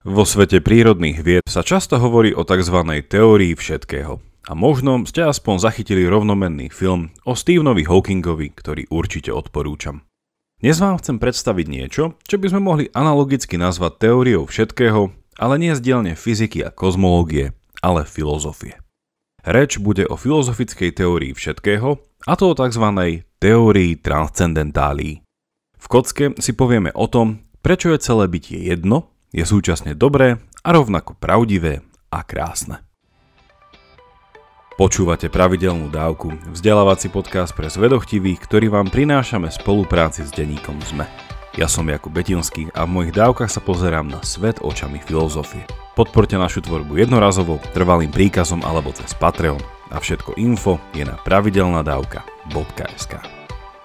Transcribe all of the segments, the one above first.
Vo svete prírodných vied sa často hovorí o tzv. teórii všetkého. A možno ste aspoň zachytili rovnomenný film o Stevenovi Hawkingovi, ktorý určite odporúčam. Dnes vám chcem predstaviť niečo, čo by sme mohli analogicky nazvať teóriou všetkého, ale nie z dielne fyziky a kozmológie, ale filozofie. Reč bude o filozofickej teórii všetkého, a to o tzv. teórii transcendentálii. V kocke si povieme o tom, prečo je celé bytie jedno je súčasne dobré a rovnako pravdivé a krásne. Počúvate pravidelnú dávku, vzdelávací podcast pre zvedochtivých, ktorý vám prinášame v spolupráci s denníkom ZME. Ja som Jakub Betinský a v mojich dávkach sa pozerám na svet očami filozofie. Podporte našu tvorbu jednorazovo, trvalým príkazom alebo cez Patreon a všetko info je na pravidelnadavka.sk.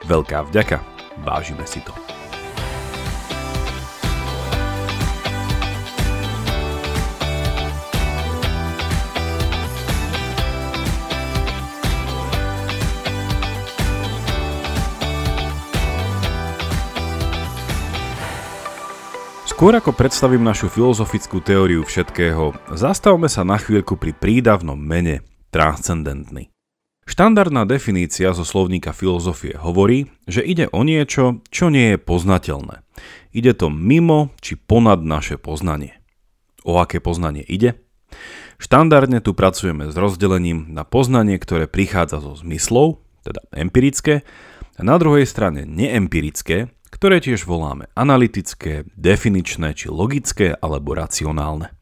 Veľká vďaka, vážime si to. Skôr ako predstavím našu filozofickú teóriu všetkého, zastavme sa na chvíľku pri prídavnom mene transcendentný. Štandardná definícia zo slovníka filozofie hovorí, že ide o niečo, čo nie je poznateľné. Ide to mimo či ponad naše poznanie. O aké poznanie ide? Štandardne tu pracujeme s rozdelením na poznanie, ktoré prichádza zo zmyslov, teda empirické, a na druhej strane neempirické, ktoré tiež voláme analytické, definičné či logické alebo racionálne.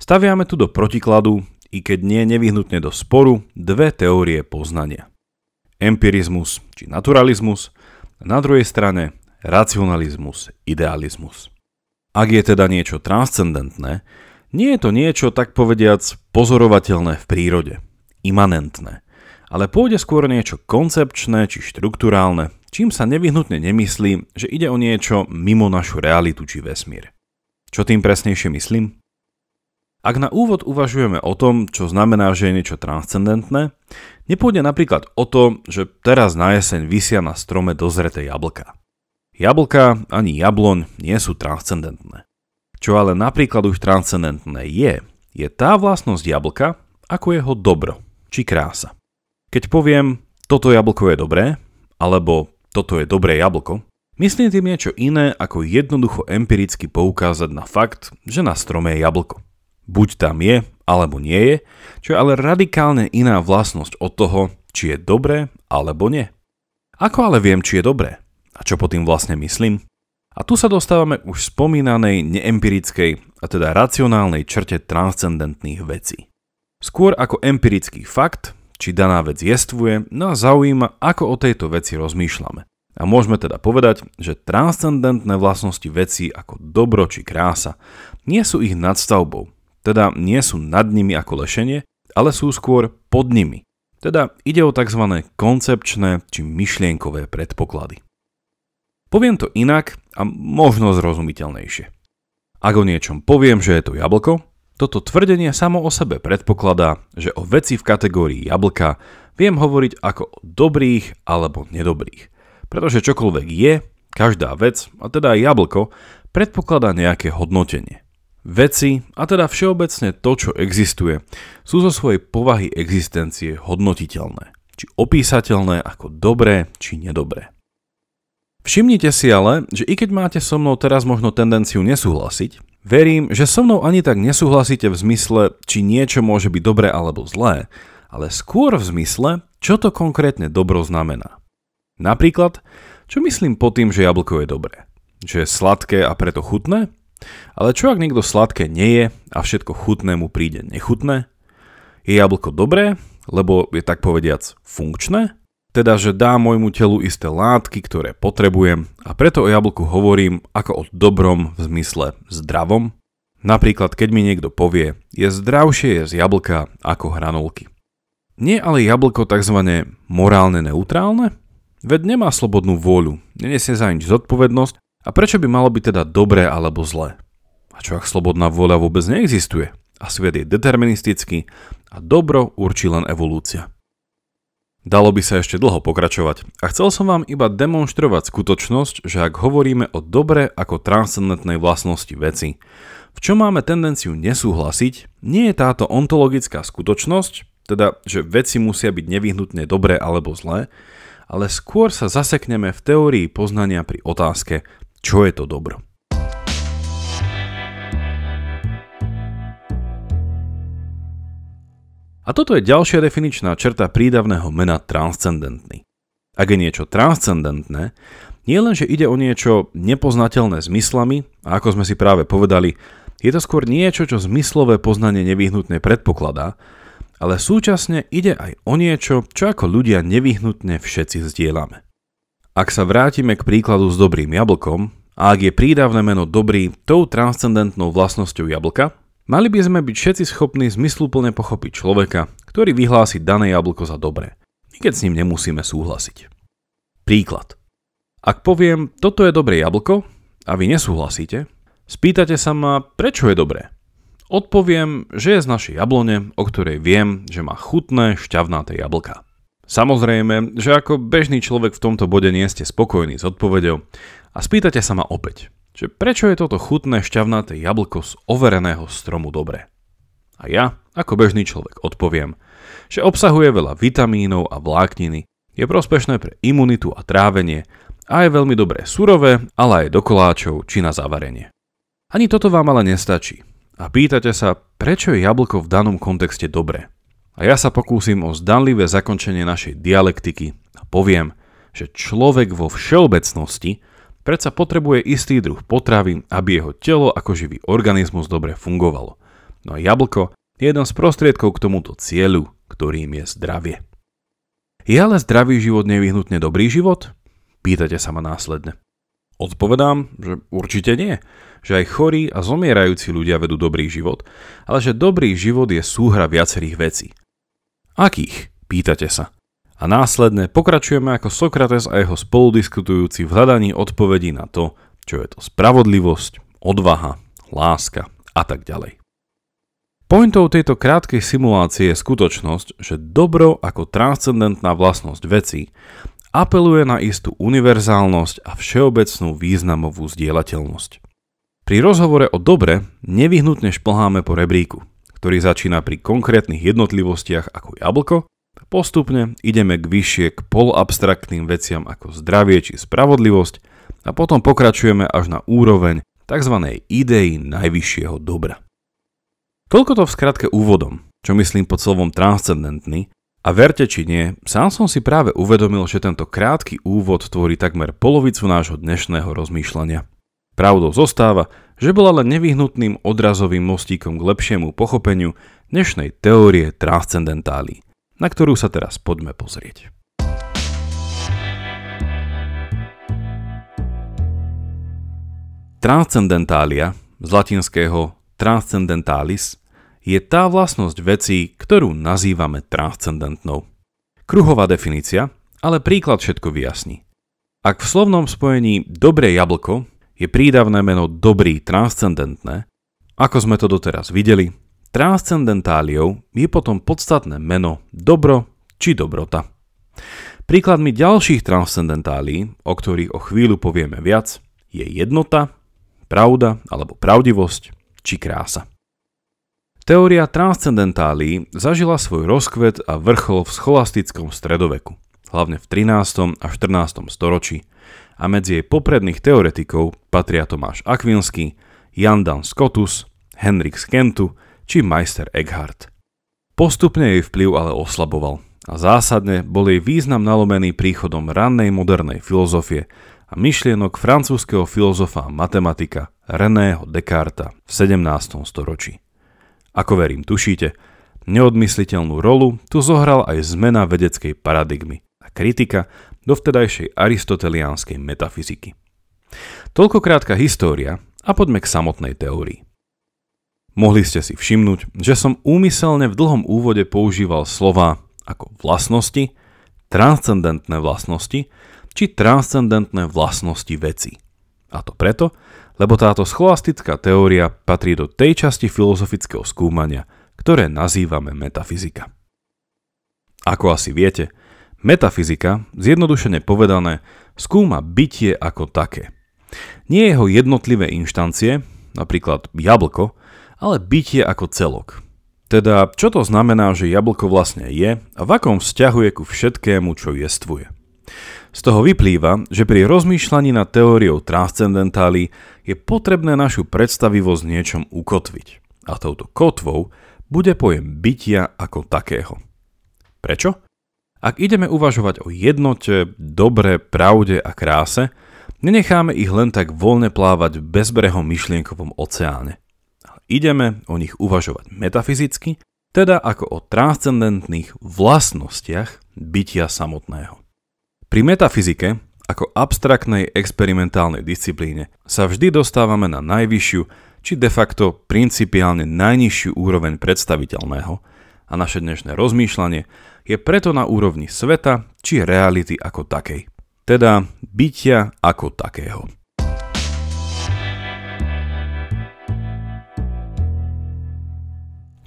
Staviame tu do protikladu, i keď nie nevyhnutne do sporu, dve teórie poznania. Empirizmus či naturalizmus, na druhej strane racionalizmus, idealizmus. Ak je teda niečo transcendentné, nie je to niečo, tak povediac, pozorovateľné v prírode, imanentné, ale pôjde skôr niečo koncepčné či štruktúrálne, čím sa nevyhnutne nemyslí, že ide o niečo mimo našu realitu či vesmír. Čo tým presnejšie myslím? Ak na úvod uvažujeme o tom, čo znamená, že je niečo transcendentné, nepôjde napríklad o to, že teraz na jeseň vysia na strome dozreté jablka. Jablka ani jabloň nie sú transcendentné. Čo ale napríklad už transcendentné je, je tá vlastnosť jablka ako jeho dobro či krása. Keď poviem, toto jablko je dobré, alebo toto je dobré jablko, myslím tým niečo iné ako jednoducho empiricky poukázať na fakt, že na strome je jablko. Buď tam je, alebo nie je, čo je ale radikálne iná vlastnosť od toho, či je dobré, alebo nie. Ako ale viem, či je dobré? A čo po tým vlastne myslím? A tu sa dostávame už spomínanej neempirickej, a teda racionálnej črte transcendentných vecí. Skôr ako empirický fakt, či daná vec jestvuje, nás zaujíma, ako o tejto veci rozmýšľame. A môžeme teda povedať, že transcendentné vlastnosti veci ako dobro či krása nie sú ich nadstavbou, teda nie sú nad nimi ako lešenie, ale sú skôr pod nimi. Teda ide o tzv. koncepčné či myšlienkové predpoklady. Poviem to inak a možno zrozumiteľnejšie. Ak o niečom poviem, že je to jablko, toto tvrdenie samo o sebe predpokladá, že o veci v kategórii jablka viem hovoriť ako o dobrých alebo nedobrých. Pretože čokoľvek je, každá vec, a teda aj jablko, predpokladá nejaké hodnotenie. Veci, a teda všeobecne to, čo existuje, sú zo svojej povahy existencie hodnotiteľné, či opísateľné ako dobré či nedobré. Všimnite si ale, že i keď máte so mnou teraz možno tendenciu nesúhlasiť, Verím, že so mnou ani tak nesúhlasíte v zmysle, či niečo môže byť dobré alebo zlé, ale skôr v zmysle, čo to konkrétne dobro znamená. Napríklad, čo myslím pod tým, že jablko je dobré? Že je sladké a preto chutné? Ale čo ak niekto sladké nie je a všetko chutné mu príde nechutné? Je jablko dobré, lebo je tak povediac funkčné? Teda že dá môjmu telu isté látky, ktoré potrebujem a preto o jablku hovorím ako o dobrom v zmysle zdravom. Napríklad keď mi niekto povie, je zdravšie jesť jablka ako hranolky. Nie ale jablko tzv. morálne neutrálne? Veď nemá slobodnú vôľu, nenesie za nič zodpovednosť a prečo by malo byť teda dobré alebo zlé? A čo ak slobodná vôľa vôbec neexistuje? A svet je deterministický a dobro určí len evolúcia. Dalo by sa ešte dlho pokračovať a chcel som vám iba demonstrovať skutočnosť, že ak hovoríme o dobre ako transcendentnej vlastnosti veci, v čom máme tendenciu nesúhlasiť, nie je táto ontologická skutočnosť, teda že veci musia byť nevyhnutne dobré alebo zlé, ale skôr sa zasekneme v teórii poznania pri otázke, čo je to dobro. A toto je ďalšia definičná črta prídavného mena transcendentný. Ak je niečo transcendentné, nie len, že ide o niečo nepoznateľné zmyslami, a ako sme si práve povedali, je to skôr niečo, čo zmyslové poznanie nevyhnutne predpokladá, ale súčasne ide aj o niečo, čo ako ľudia nevyhnutne všetci zdieľame. Ak sa vrátime k príkladu s dobrým jablkom, a ak je prídavné meno dobrý tou transcendentnou vlastnosťou jablka, Mali by sme byť všetci schopní zmysluplne pochopiť človeka, ktorý vyhlási dané jablko za dobré, i keď s ním nemusíme súhlasiť. Príklad. Ak poviem, toto je dobré jablko a vy nesúhlasíte, spýtate sa ma, prečo je dobré. Odpoviem, že je z našej jablone, o ktorej viem, že má chutné, šťavnaté jablka. Samozrejme, že ako bežný človek v tomto bode nie ste spokojní s odpovedou a spýtate sa ma opäť, že prečo je toto chutné šťavnaté jablko z overeného stromu dobré. A ja, ako bežný človek, odpoviem, že obsahuje veľa vitamínov a vlákniny, je prospešné pre imunitu a trávenie a je veľmi dobré surové, ale aj do koláčov či na zavarenie. Ani toto vám ale nestačí. A pýtate sa, prečo je jablko v danom kontexte dobré. A ja sa pokúsim o zdanlivé zakončenie našej dialektiky a poviem, že človek vo všeobecnosti Predsa potrebuje istý druh potravy, aby jeho telo ako živý organizmus dobre fungovalo. No a jablko je jeden z prostriedkov k tomuto cieľu, ktorým je zdravie. Je ale zdravý život nevyhnutne dobrý život? Pýtate sa ma následne. Odpovedám, že určite nie. Že aj chorí a zomierajúci ľudia vedú dobrý život, ale že dobrý život je súhra viacerých vecí. Akých? Pýtate sa. A následne pokračujeme ako Sokrates a jeho spoludiskutujúci v hľadaní odpovedí na to, čo je to spravodlivosť, odvaha, láska a tak ďalej. Pointou tejto krátkej simulácie je skutočnosť, že dobro ako transcendentná vlastnosť veci apeluje na istú univerzálnosť a všeobecnú významovú zdieľateľnosť. Pri rozhovore o dobre nevyhnutne šplháme po rebríku, ktorý začína pri konkrétnych jednotlivostiach ako jablko Postupne ideme k vyššie k poloabstraktným veciam ako zdravie či spravodlivosť a potom pokračujeme až na úroveň tzv. idei najvyššieho dobra. Toľko to v skratke úvodom, čo myslím pod slovom transcendentný, a verte či nie, sám som si práve uvedomil, že tento krátky úvod tvorí takmer polovicu nášho dnešného rozmýšľania. Pravdou zostáva, že bola len nevyhnutným odrazovým mostíkom k lepšiemu pochopeniu dnešnej teórie transcendentály na ktorú sa teraz poďme pozrieť. Transcendentália, z latinského transcendentalis, je tá vlastnosť vecí, ktorú nazývame transcendentnou. Kruhová definícia, ale príklad všetko vyjasní. Ak v slovnom spojení dobré jablko je prídavné meno dobrý transcendentné, ako sme to doteraz videli, Transcendentáliou je potom podstatné meno dobro či dobrota. Príkladmi ďalších transcendentálií, o ktorých o chvíľu povieme viac, je jednota, pravda alebo pravdivosť či krása. Teória transcendentálií zažila svoj rozkvet a vrchol v scholastickom stredoveku, hlavne v 13. a 14. storočí a medzi jej popredných teoretikov patria Tomáš Akvinsky, Jan Dan Scotus, Henrik Skentu či majster Eckhart. Postupne jej vplyv ale oslaboval a zásadne bol jej význam nalomený príchodom rannej modernej filozofie a myšlienok francúzského filozofa a matematika Reného Descarta v 17. storočí. Ako verím tušíte, neodmysliteľnú rolu tu zohral aj zmena vedeckej paradigmy a kritika do vtedajšej aristoteliánskej metafyziky. Toľko krátka história a poďme k samotnej teórii. Mohli ste si všimnúť, že som úmyselne v dlhom úvode používal slova ako vlastnosti, transcendentné vlastnosti či transcendentné vlastnosti veci. A to preto, lebo táto scholastická teória patrí do tej časti filozofického skúmania, ktoré nazývame metafyzika. Ako asi viete, Metafyzika, zjednodušene povedané, skúma bytie ako také. Nie jeho jednotlivé inštancie, napríklad jablko, ale bytie ako celok. Teda, čo to znamená, že jablko vlastne je a v akom vzťahu je ku všetkému, čo jestvuje. Z toho vyplýva, že pri rozmýšľaní nad teóriou transcendentály je potrebné našu predstavivosť niečom ukotviť. A touto kotvou bude pojem bytia ako takého. Prečo? Ak ideme uvažovať o jednote, dobre, pravde a kráse, nenecháme ich len tak voľne plávať v bezbrehom myšlienkovom oceáne. Ideme o nich uvažovať metafyzicky, teda ako o transcendentných vlastnostiach bytia samotného. Pri metafyzike, ako abstraktnej experimentálnej disciplíne, sa vždy dostávame na najvyššiu, či de facto principiálne najnižšiu úroveň predstaviteľného a naše dnešné rozmýšľanie je preto na úrovni sveta či reality ako takej. Teda bytia ako takého.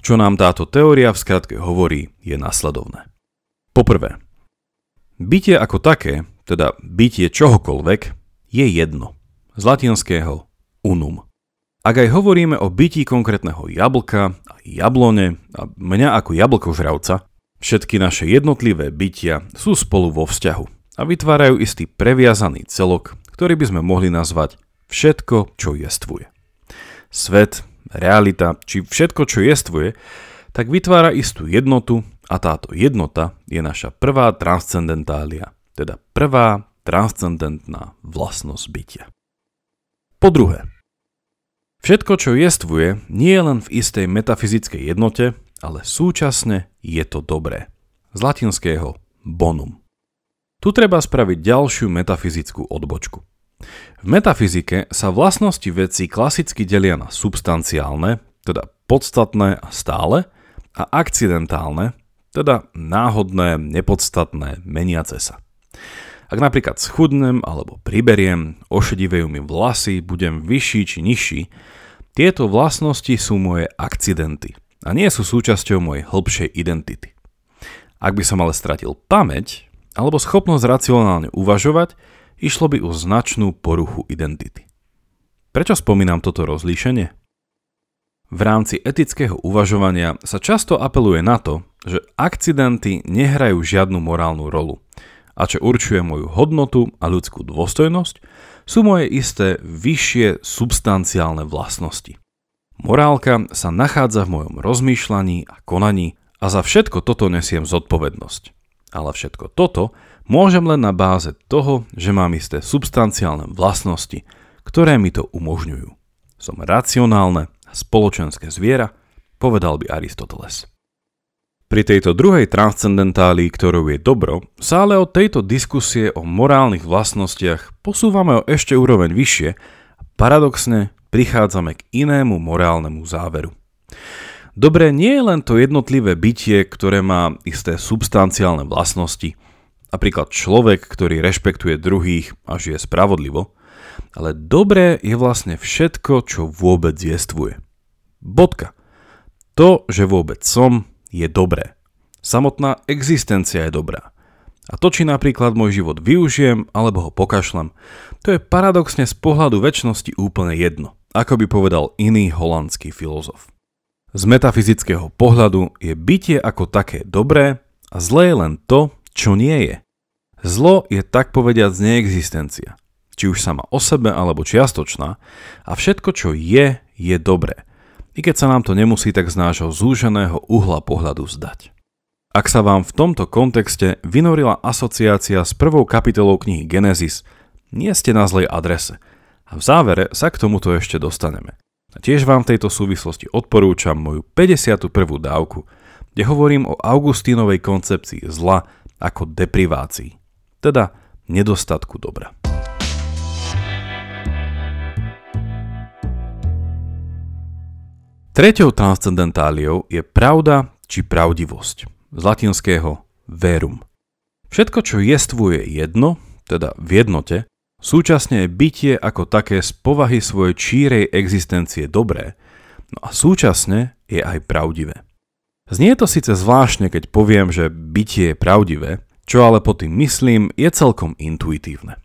Čo nám táto teória v skratke hovorí, je nasledovné. Poprvé, bytie ako také, teda bytie čohokoľvek, je jedno. Z latinského unum. Ak aj hovoríme o bytí konkrétneho jablka a jablone a mňa ako jablkožravca, Všetky naše jednotlivé bytia sú spolu vo vzťahu a vytvárajú istý previazaný celok, ktorý by sme mohli nazvať všetko, čo jestvuje. Svet, realita či všetko, čo jestvuje, tak vytvára istú jednotu a táto jednota je naša prvá transcendentália, teda prvá transcendentná vlastnosť bytia. Po druhé, všetko, čo jestvuje, nie je len v istej metafyzickej jednote, ale súčasne je to dobré. Z latinského bonum. Tu treba spraviť ďalšiu metafyzickú odbočku. V metafyzike sa vlastnosti veci klasicky delia na substanciálne, teda podstatné a stále, a akcidentálne, teda náhodné, nepodstatné, meniace sa. Ak napríklad schudnem alebo priberiem, ošedivejú mi vlasy, budem vyšší či nižší, tieto vlastnosti sú moje akcidenty a nie sú súčasťou mojej hĺbšej identity. Ak by som ale stratil pamäť alebo schopnosť racionálne uvažovať, išlo by o značnú poruchu identity. Prečo spomínam toto rozlíšenie? V rámci etického uvažovania sa často apeluje na to, že akcidenty nehrajú žiadnu morálnu rolu a čo určuje moju hodnotu a ľudskú dôstojnosť, sú moje isté vyššie substanciálne vlastnosti. Morálka sa nachádza v mojom rozmýšľaní a konaní a za všetko toto nesiem zodpovednosť. Ale všetko toto môžem len na báze toho, že mám isté substanciálne vlastnosti, ktoré mi to umožňujú. Som racionálne spoločenské zviera, povedal by Aristoteles. Pri tejto druhej transcendentáli, ktorou je dobro, sa ale od tejto diskusie o morálnych vlastnostiach posúvame o ešte úroveň vyššie a paradoxne prichádzame k inému morálnemu záveru. Dobre nie je len to jednotlivé bytie, ktoré má isté substanciálne vlastnosti, napríklad človek, ktorý rešpektuje druhých a žije spravodlivo, ale dobré je vlastne všetko, čo vôbec jestvuje. Bodka. To, že vôbec som, je dobré. Samotná existencia je dobrá. A to, či napríklad môj život využijem alebo ho pokašlem, to je paradoxne z pohľadu väčšnosti úplne jedno, ako by povedal iný holandský filozof. Z metafyzického pohľadu je bytie ako také dobré a zlé je len to, čo nie je. Zlo je tak povediať neexistencia, či už sama o sebe alebo čiastočná, a všetko, čo je, je dobré, i keď sa nám to nemusí tak z nášho zúženého uhla pohľadu zdať. Ak sa vám v tomto kontexte vynorila asociácia s prvou kapitolou knihy Genesis, nie ste na zlej adrese. A v závere sa k tomuto ešte dostaneme. Tiež vám v tejto súvislosti odporúčam moju 51. dávku, kde hovorím o Augustínovej koncepcii zla ako deprivácii, teda nedostatku dobra. Treťou transcendentáliou je pravda či pravdivosť z latinského verum. Všetko, čo jestvuje jedno, teda v jednote, súčasne je bytie ako také z povahy svojej čírej existencie dobré, no a súčasne je aj pravdivé. Znie to síce zvláštne, keď poviem, že bytie je pravdivé, Čo ale pod tým myslím, je celkom intuitívne.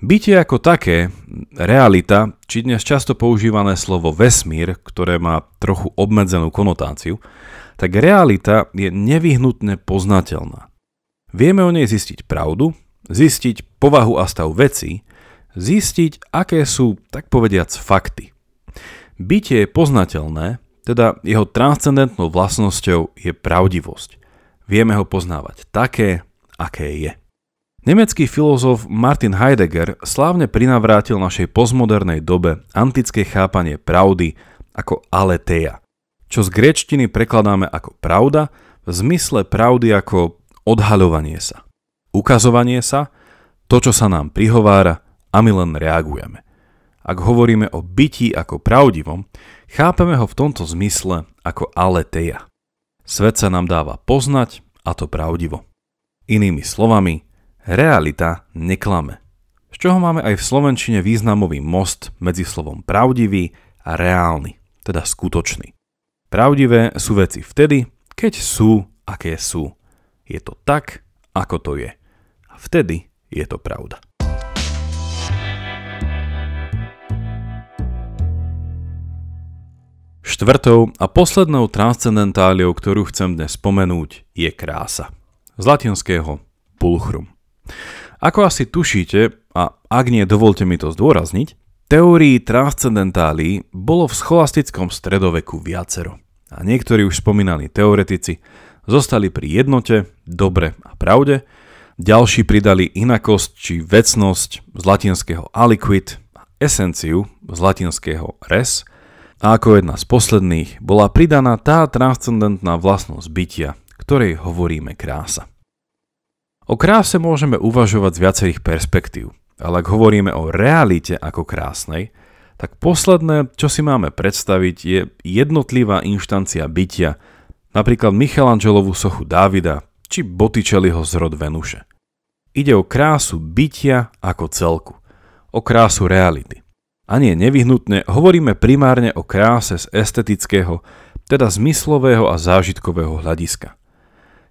Bytie ako také, realita, či dnes často používané slovo vesmír, ktoré má trochu obmedzenú konotáciu, tak realita je nevyhnutne poznateľná. Vieme o nej zistiť pravdu, zistiť povahu a stav veci, zistiť, aké sú, tak povediac, fakty. Bytie je poznateľné, teda jeho transcendentnou vlastnosťou je pravdivosť. Vieme ho poznávať také, aké je. Nemecký filozof Martin Heidegger slávne prinavrátil našej postmodernej dobe antické chápanie pravdy ako aletheia, čo z gréčtiny prekladáme ako pravda v zmysle pravdy ako odhaľovanie sa, ukazovanie sa, to, čo sa nám prihovára a my len reagujeme. Ak hovoríme o byti ako pravdivom, chápeme ho v tomto zmysle ako aletheia. Svet sa nám dáva poznať a to pravdivo. Inými slovami, Realita neklame. Z čoho máme aj v slovenčine významový most medzi slovom pravdivý a reálny, teda skutočný. Pravdivé sú veci vtedy, keď sú, aké sú. Je to tak, ako to je. Vtedy je to pravda. Štvrtou a poslednou transcendentáliou, ktorú chcem dnes spomenúť, je krása. Z latinského pulchrum. Ako asi tušíte, a ak nie, dovolte mi to zdôrazniť, teórií transcendentálií bolo v scholastickom stredoveku viacero. A niektorí už spomínaní teoretici zostali pri jednote, dobre a pravde, ďalší pridali inakosť či vecnosť z latinského aliquid esenciu z latinského res a ako jedna z posledných bola pridaná tá transcendentná vlastnosť bytia, ktorej hovoríme krása. O kráse môžeme uvažovať z viacerých perspektív, ale ak hovoríme o realite ako krásnej, tak posledné, čo si máme predstaviť, je jednotlivá inštancia bytia, napríklad Michelangelovú sochu Dávida či Botticelliho zrod Venuše. Ide o krásu bytia ako celku, o krásu reality. A nie nevyhnutne hovoríme primárne o kráse z estetického, teda zmyslového a zážitkového hľadiska.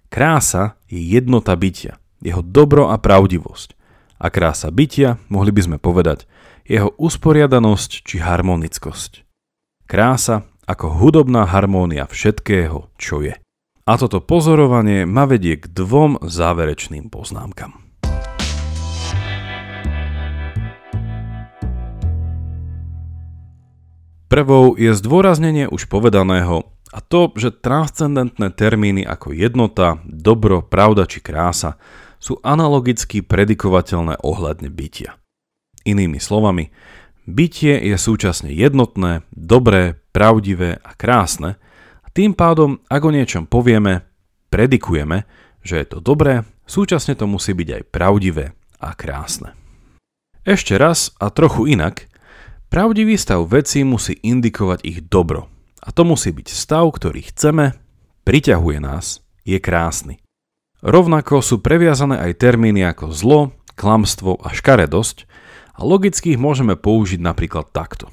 Krása je jednota bytia, jeho dobro a pravdivosť. A krása bytia, mohli by sme povedať, jeho usporiadanosť či harmonickosť. Krása ako hudobná harmónia všetkého, čo je. A toto pozorovanie ma vedie k dvom záverečným poznámkam. Prvou je zdôraznenie už povedaného a to, že transcendentné termíny ako jednota, dobro, pravda či krása sú analogicky predikovateľné ohľadne bytia. Inými slovami, bytie je súčasne jednotné, dobré, pravdivé a krásne a tým pádom, ak o niečom povieme, predikujeme, že je to dobré, súčasne to musí byť aj pravdivé a krásne. Ešte raz a trochu inak, pravdivý stav veci musí indikovať ich dobro. A to musí byť stav, ktorý chceme, priťahuje nás, je krásny. Rovnako sú previazané aj termíny ako zlo, klamstvo a škaredosť a logicky ich môžeme použiť napríklad takto.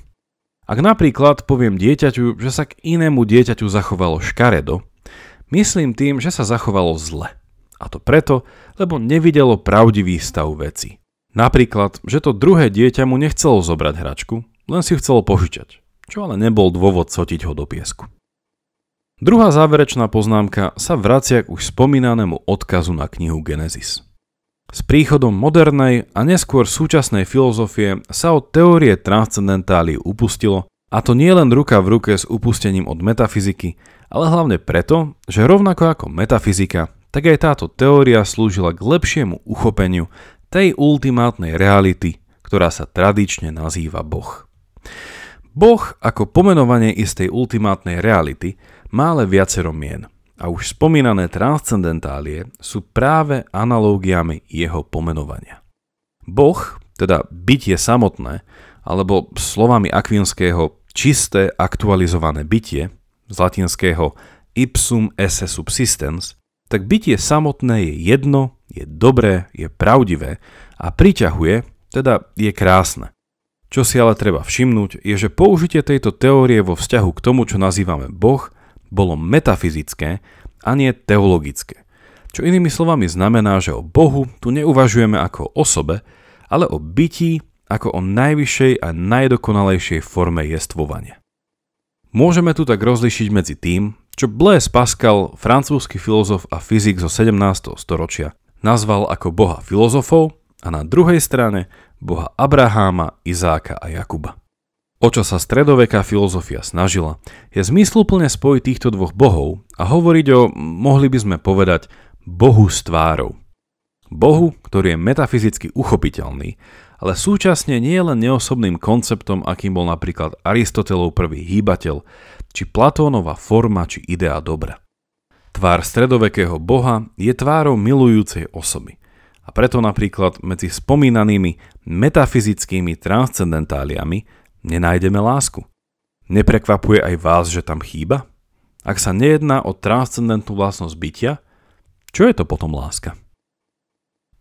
Ak napríklad poviem dieťaťu, že sa k inému dieťaťu zachovalo škaredo, myslím tým, že sa zachovalo zle. A to preto, lebo nevidelo pravdivý stav veci. Napríklad, že to druhé dieťa mu nechcelo zobrať hračku, len si chcelo požičať, čo ale nebol dôvod sotiť ho do piesku. Druhá záverečná poznámka sa vracia k už spomínanému odkazu na knihu Genesis. S príchodom modernej a neskôr súčasnej filozofie sa od teórie transcendentálii upustilo, a to nie len ruka v ruke s upustením od metafyziky, ale hlavne preto, že rovnako ako metafyzika, tak aj táto teória slúžila k lepšiemu uchopeniu tej ultimátnej reality, ktorá sa tradične nazýva Boh. Boh ako pomenovanie istej ultimátnej reality má ale viacero mien a už spomínané transcendentálie sú práve analógiami jeho pomenovania. Boh, teda bytie samotné, alebo slovami akvinského čisté aktualizované bytie, z latinského ipsum esse subsistens, tak bytie samotné je jedno, je dobré, je pravdivé a priťahuje, teda je krásne. Čo si ale treba všimnúť, je, že použitie tejto teórie vo vzťahu k tomu, čo nazývame Boh, bolo metafyzické a nie teologické. čo inými slovami znamená, že o Bohu tu neuvažujeme ako o osobe, ale o bytí ako o najvyššej a najdokonalejšej forme jestvovania. Môžeme tu tak rozlišiť medzi tým, čo Blaise Pascal, francúzsky filozof a fyzik zo 17. storočia, nazval ako boha filozofov a na druhej strane boha Abraháma, Izáka a Jakuba. O čo sa stredoveká filozofia snažila, je zmysluplne spojiť týchto dvoch bohov a hovoriť o, mohli by sme povedať, bohu s tvárou. Bohu, ktorý je metafyzicky uchopiteľný, ale súčasne nie je len neosobným konceptom, akým bol napríklad Aristotelov prvý hýbateľ, či Platónova forma či idea dobra. Tvár stredovekého boha je tvárou milujúcej osoby. A preto napríklad medzi spomínanými metafyzickými transcendentáliami nenájdeme lásku. Neprekvapuje aj vás, že tam chýba? Ak sa nejedná o transcendentnú vlastnosť bytia, čo je to potom láska?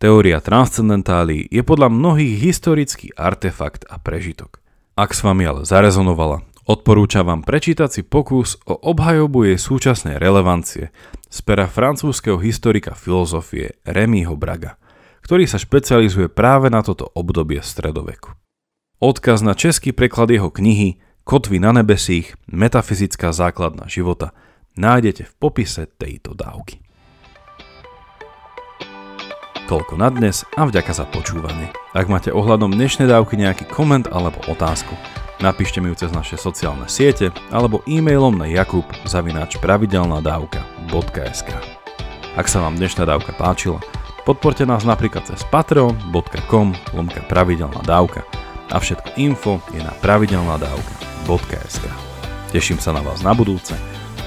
Teória transcendentálií je podľa mnohých historický artefakt a prežitok. Ak s vami ale zarezonovala, odporúčam vám prečítať si pokus o obhajobu jej súčasnej relevancie z pera francúzského historika filozofie Remyho Braga, ktorý sa špecializuje práve na toto obdobie stredoveku. Odkaz na český preklad jeho knihy Kotvy na nebesích, metafyzická základná života nájdete v popise tejto dávky. Toľko na dnes a vďaka za počúvanie. Ak máte ohľadom dnešnej dávky nejaký koment alebo otázku, napíšte mi ju cez naše sociálne siete alebo e-mailom na jakub zavináč pravidelnadavka.sk Ak sa vám dnešná dávka páčila, podporte nás napríklad cez patreon.com lomka pravidelná dávka a všetko info je na pravidelnadavka.sk. Teším sa na vás na budúce,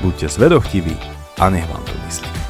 buďte zvedochtiví a nech vám to myslí.